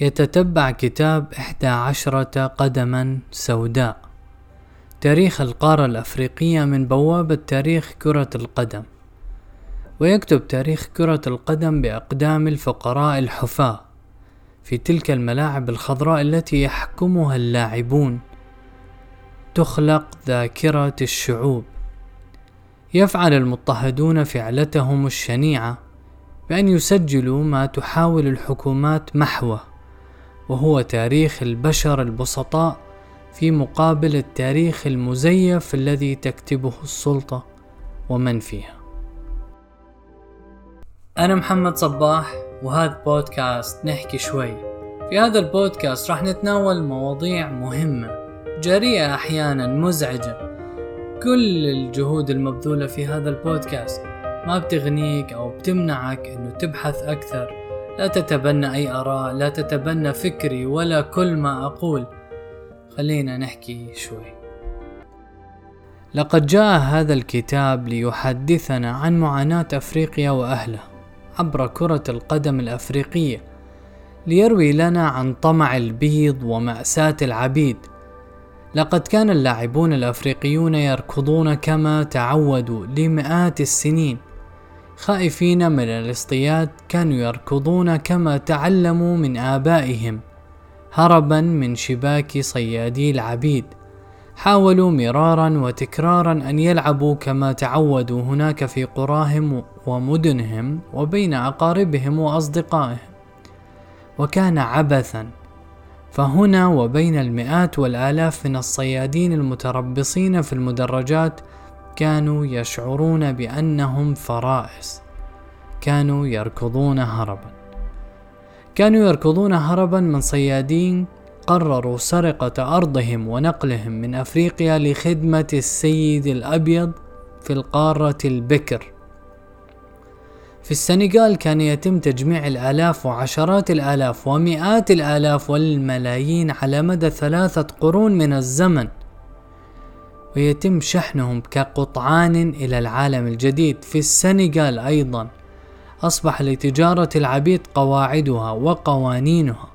يتتبع كتاب إحدى عشرة قدما سوداء. تاريخ القارة الأفريقية من بوابة تاريخ كرة القدم. ويكتب تاريخ كرة القدم بأقدام الفقراء الحفاة في تلك الملاعب الخضراء التي يحكمها اللاعبون. تخلق ذاكرة الشعوب. يفعل المضطهدون فعلتهم الشنيعة بأن يسجلوا ما تحاول الحكومات محوه. وهو تاريخ البشر البسطاء في مقابل التاريخ المزيف الذي تكتبه السلطة ومن فيها. أنا محمد صباح وهذا بودكاست نحكي شوي. في هذا البودكاست راح نتناول مواضيع مهمة، جريئة أحيانا مزعجة. كل الجهود المبذولة في هذا البودكاست ما بتغنيك أو بتمنعك إنه تبحث أكثر لا تتبنى أي آراء لا تتبنى فكري ولا كل ما أقول. خلينا نحكي شوي. لقد جاء هذا الكتاب ليحدثنا عن معاناة أفريقيا وأهلها عبر كرة القدم الأفريقية ليروي لنا عن طمع البيض ومأساة العبيد. لقد كان اللاعبون الأفريقيون يركضون كما تعودوا لمئات السنين خائفين من الاصطياد كانوا يركضون كما تعلموا من آبائهم هربا من شباك صيادي العبيد. حاولوا مرارا وتكرارا أن يلعبوا كما تعودوا هناك في قراهم ومدنهم وبين أقاربهم وأصدقائهم. وكان عبثا. فهنا وبين المئات والآلاف من الصيادين المتربصين في المدرجات كانوا يشعرون بأنهم فرائس. كانوا يركضون هربا. كانوا يركضون هربا من صيادين قرروا سرقة أرضهم ونقلهم من أفريقيا لخدمة السيد الأبيض في القارة البكر. في السنغال كان يتم تجميع الآلاف وعشرات الآلاف ومئات الآلاف والملايين على مدى ثلاثة قرون من الزمن. ويتم شحنهم كقطعان إلى العالم الجديد. في السنغال أيضا أصبح لتجارة العبيد قواعدها وقوانينها.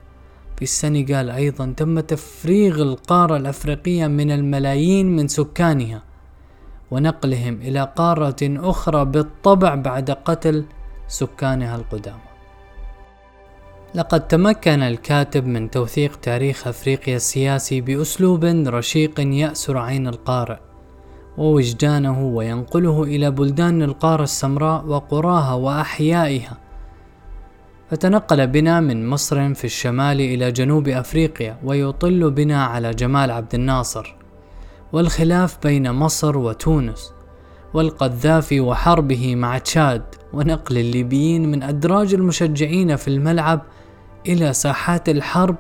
في السنغال أيضا تم تفريغ القارة الأفريقية من الملايين من سكانها ونقلهم إلى قارة أخرى بالطبع بعد قتل سكانها القدامى. لقد تمكن الكاتب من توثيق تاريخ أفريقيا السياسي بأسلوب رشيق يأسر عين القارئ ووجدانه وينقله إلى بلدان القارة السمراء وقراها وأحيائها. فتنقل بنا من مصر في الشمال إلى جنوب أفريقيا ويطل بنا على جمال عبد الناصر. والخلاف بين مصر وتونس والقذافي وحربه مع تشاد ونقل الليبيين من أدراج المشجعين في الملعب إلى ساحات الحرب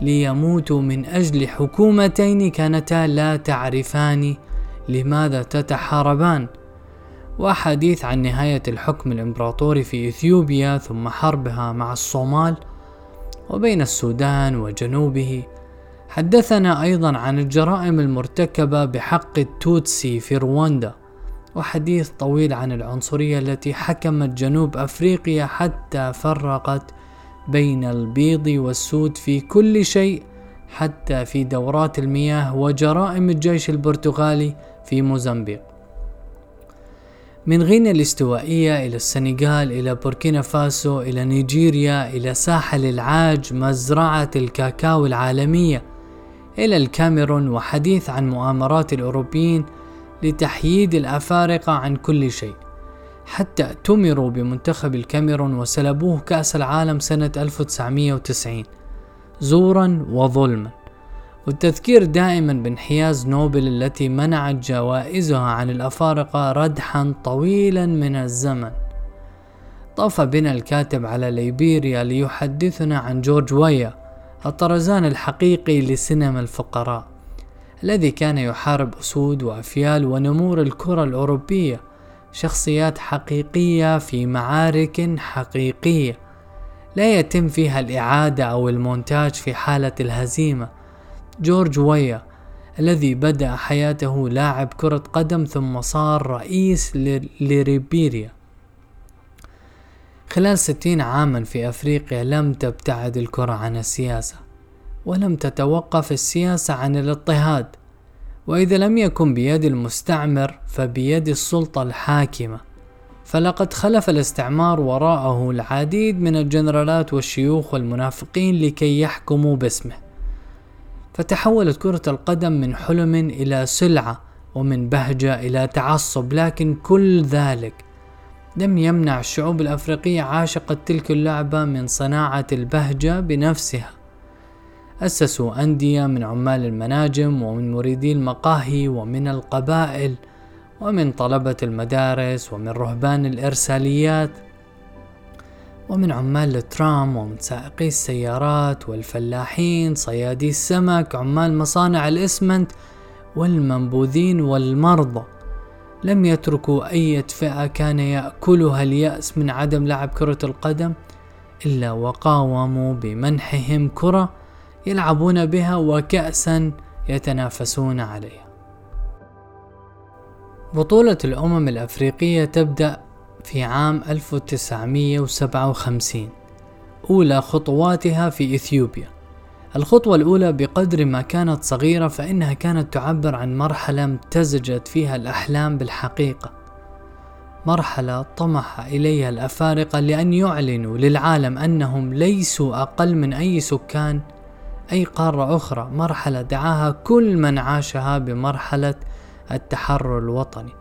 ليموتوا من أجل حكومتين كانتا لا تعرفان لماذا تتحاربان. وأحاديث عن نهاية الحكم الإمبراطوري في إثيوبيا ثم حربها مع الصومال وبين السودان وجنوبه. حدثنا أيضا عن الجرائم المرتكبة بحق التوتسي في رواندا وحديث طويل عن العنصرية التي حكمت جنوب أفريقيا حتى فرقت بين البيض والسود في كل شيء حتى في دورات المياه وجرائم الجيش البرتغالي في موزمبيق. من غينيا الاستوائية إلى السنغال إلى بوركينا فاسو إلى نيجيريا إلى ساحل العاج مزرعة الكاكاو العالمية إلى الكاميرون وحديث عن مؤامرات الأوروبيين لتحييد الأفارقة عن كل شيء. حتى اؤتمروا بمنتخب الكاميرون وسلبوه كأس العالم سنة 1990 زورا وظلما. والتذكير دائما بانحياز نوبل التي منعت جوائزها عن الأفارقة ردحا طويلا من الزمن. طاف بنا الكاتب على ليبيريا ليحدثنا عن جورج ويا الطرزان الحقيقي لسينما الفقراء الذي كان يحارب أسود وأفيال ونمور الكرة الأوروبية. شخصيات حقيقية في معارك حقيقية. لا يتم فيها الإعادة أو المونتاج في حالة الهزيمة. جورج ويا الذي بدأ حياته لاعب كرة قدم ثم صار رئيس لريبيريا. خلال ستين عاما في أفريقيا لم تبتعد الكرة عن السياسة ولم تتوقف السياسة عن الاضطهاد. وإذا لم يكن بيد المستعمر فبيد السلطة الحاكمة. فلقد خلف الاستعمار وراءه العديد من الجنرالات والشيوخ والمنافقين لكي يحكموا باسمه. فتحولت كرة القدم من حلم إلى سلعة ومن بهجة إلى تعصب لكن كل ذلك لم يمنع الشعوب الأفريقية عاشقة تلك اللعبة من صناعة البهجة بنفسها. أسسوا أندية من عمال المناجم ومن مريدي المقاهي ومن القبائل ومن طلبة المدارس ومن رهبان الإرساليات ومن عمال الترام ومن سائقي السيارات والفلاحين صيادي السمك عمال مصانع الإسمنت والمنبوذين والمرضى. لم يتركوا أي فئة كان يأكلها اليأس من عدم لعب كرة القدم إلا وقاوموا بمنحهم كرة يلعبون بها وكأسا يتنافسون عليها. بطولة الأمم الأفريقية تبدأ في عام 1957 أولى خطواتها في إثيوبيا. الخطوة الأولى بقدر ما كانت صغيرة فإنها كانت تعبر عن مرحلة امتزجت فيها الأحلام بالحقيقة. مرحلة طمح إليها الأفارقة لأن يعلنوا للعالم أنهم ليسوا أقل من أي سكان أي قارة أخرى مرحلة دعاها كل من عاشها بمرحلة التحرر الوطني.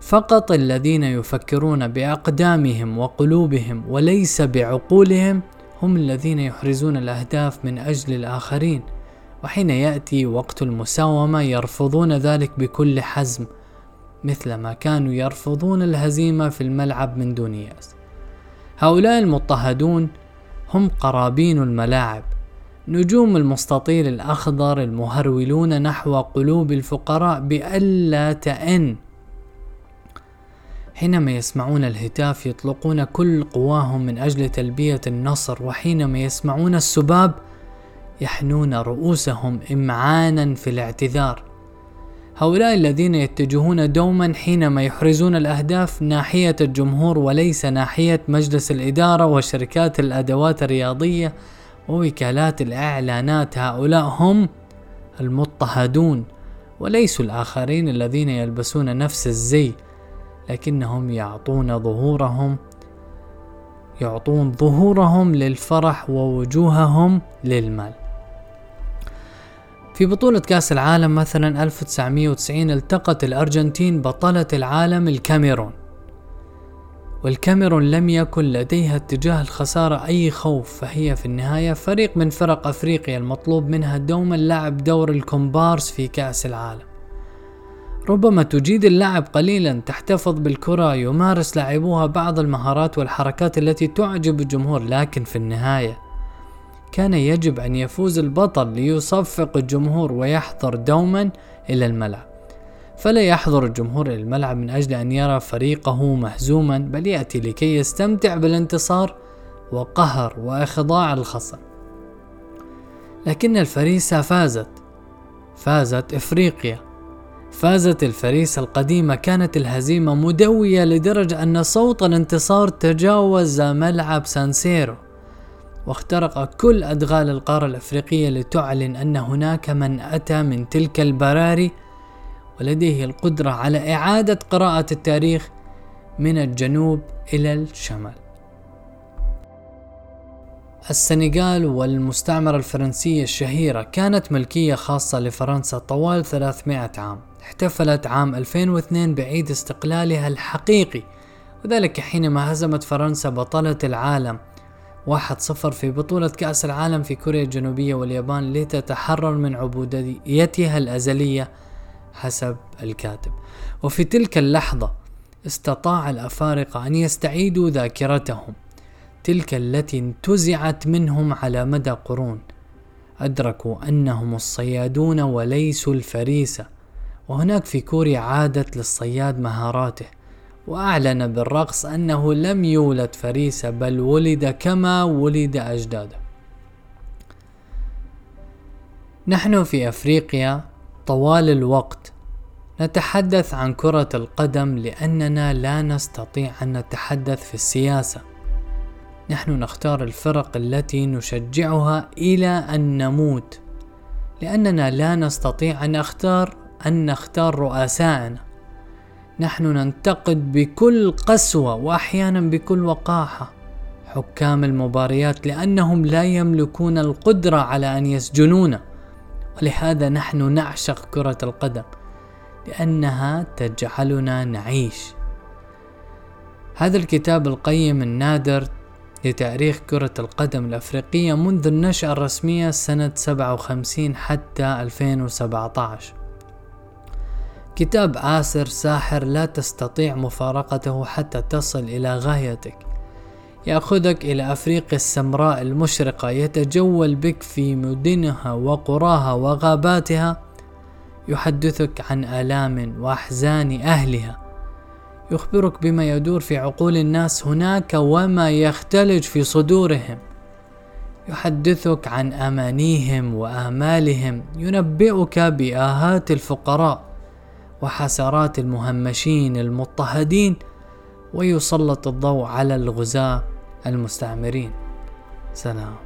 فقط الذين يفكرون بأقدامهم وقلوبهم وليس بعقولهم هم الذين يحرزون الأهداف من أجل الآخرين وحين يأتي وقت المساومة يرفضون ذلك بكل حزم مثلما كانوا يرفضون الهزيمة في الملعب من دون يأس. هؤلاء المضطهدون هم قرابين الملاعب. نجوم المستطيل الأخضر المهرولون نحو قلوب الفقراء بألا تأن. حينما يسمعون الهتاف يطلقون كل قواهم من أجل تلبية النصر وحينما يسمعون السباب يحنون رؤوسهم إمعانا في الاعتذار. هؤلاء الذين يتجهون دوما حينما يحرزون الأهداف ناحية الجمهور وليس ناحية مجلس الإدارة وشركات الأدوات الرياضية ووكالات الإعلانات هؤلاء هم المضطهدون وليسوا الآخرين الذين يلبسون نفس الزي لكنهم يعطون ظهورهم يعطون ظهورهم للفرح ووجوههم للمال. في بطولة كأس العالم مثلا 1990 التقت الأرجنتين بطلة العالم الكاميرون. والكاميرون لم يكن لديها اتجاه الخسارة أي خوف فهي في النهاية فريق من فرق أفريقيا المطلوب منها دوما لعب دور الكومبارس في كأس العالم. ربما تجيد اللعب قليلا تحتفظ بالكرة يمارس لاعبوها بعض المهارات والحركات التي تعجب الجمهور لكن في النهاية كان يجب أن يفوز البطل ليصفق الجمهور ويحضر دوما إلى الملعب. فلا يحضر الجمهور إلى الملعب من أجل أن يرى فريقه مهزوما بل يأتي لكي يستمتع بالانتصار وقهر وإخضاع الخصم لكن الفريسة فازت. فازت إفريقيا. فازت الفريسة القديمة كانت الهزيمة مدوية لدرجة أن صوت الانتصار تجاوز ملعب سانسيرو واخترق كل أدغال القارة الأفريقية لتعلن أن هناك من أتى من تلك البراري ولديه القدرة على إعادة قراءة التاريخ من الجنوب إلى الشمال. السنغال والمستعمرة الفرنسية الشهيرة كانت ملكية خاصة لفرنسا طوال 300 عام. احتفلت عام 2002 بعيد استقلالها الحقيقي وذلك حينما هزمت فرنسا بطلة العالم 1-0 في بطولة كأس العالم في كوريا الجنوبية واليابان لتتحرر من عبوديتها الأزلية حسب الكاتب. وفي تلك اللحظة استطاع الأفارقة أن يستعيدوا ذاكرتهم. تلك التي انتزعت منهم على مدى قرون. أدركوا أنهم الصيادون وليسوا الفريسة. وهناك في كوريا عادت للصياد مهاراته. وأعلن بالرقص أنه لم يولد فريسة بل ولد كما ولد أجداده. نحن في أفريقيا طوال الوقت. نتحدث عن كرة القدم لأننا لا نستطيع أن نتحدث في السياسة. نحن نختار الفرق التي نشجعها إلى أن نموت. لأننا لا نستطيع أن نختار أن نختار رؤساءنا. نحن ننتقد بكل قسوة وأحيانا بكل وقاحة حكام المباريات لأنهم لا يملكون القدرة على أن يسجنونا. ولهذا نحن نعشق كرة القدم لأنها تجعلنا نعيش. هذا الكتاب القيم النادر لتاريخ كرة القدم الأفريقية منذ النشأة الرسمية سنة 57 حتى 2017 كتاب آسر ساحر لا تستطيع مفارقته حتى تصل إلى غايتك. يأخذك إلى أفريقيا السمراء المشرقة يتجول بك في مدنها وقراها وغاباتها يحدثك عن آلام وأحزان أهلها. يخبرك بما يدور في عقول الناس هناك وما يختلج في صدورهم. يحدثك عن أمانيهم وآمالهم ينبئك بآهات الفقراء وحسرات المهمشين المضطهدين ويسلط الضوء على الغزاة المستعمرين. سلام.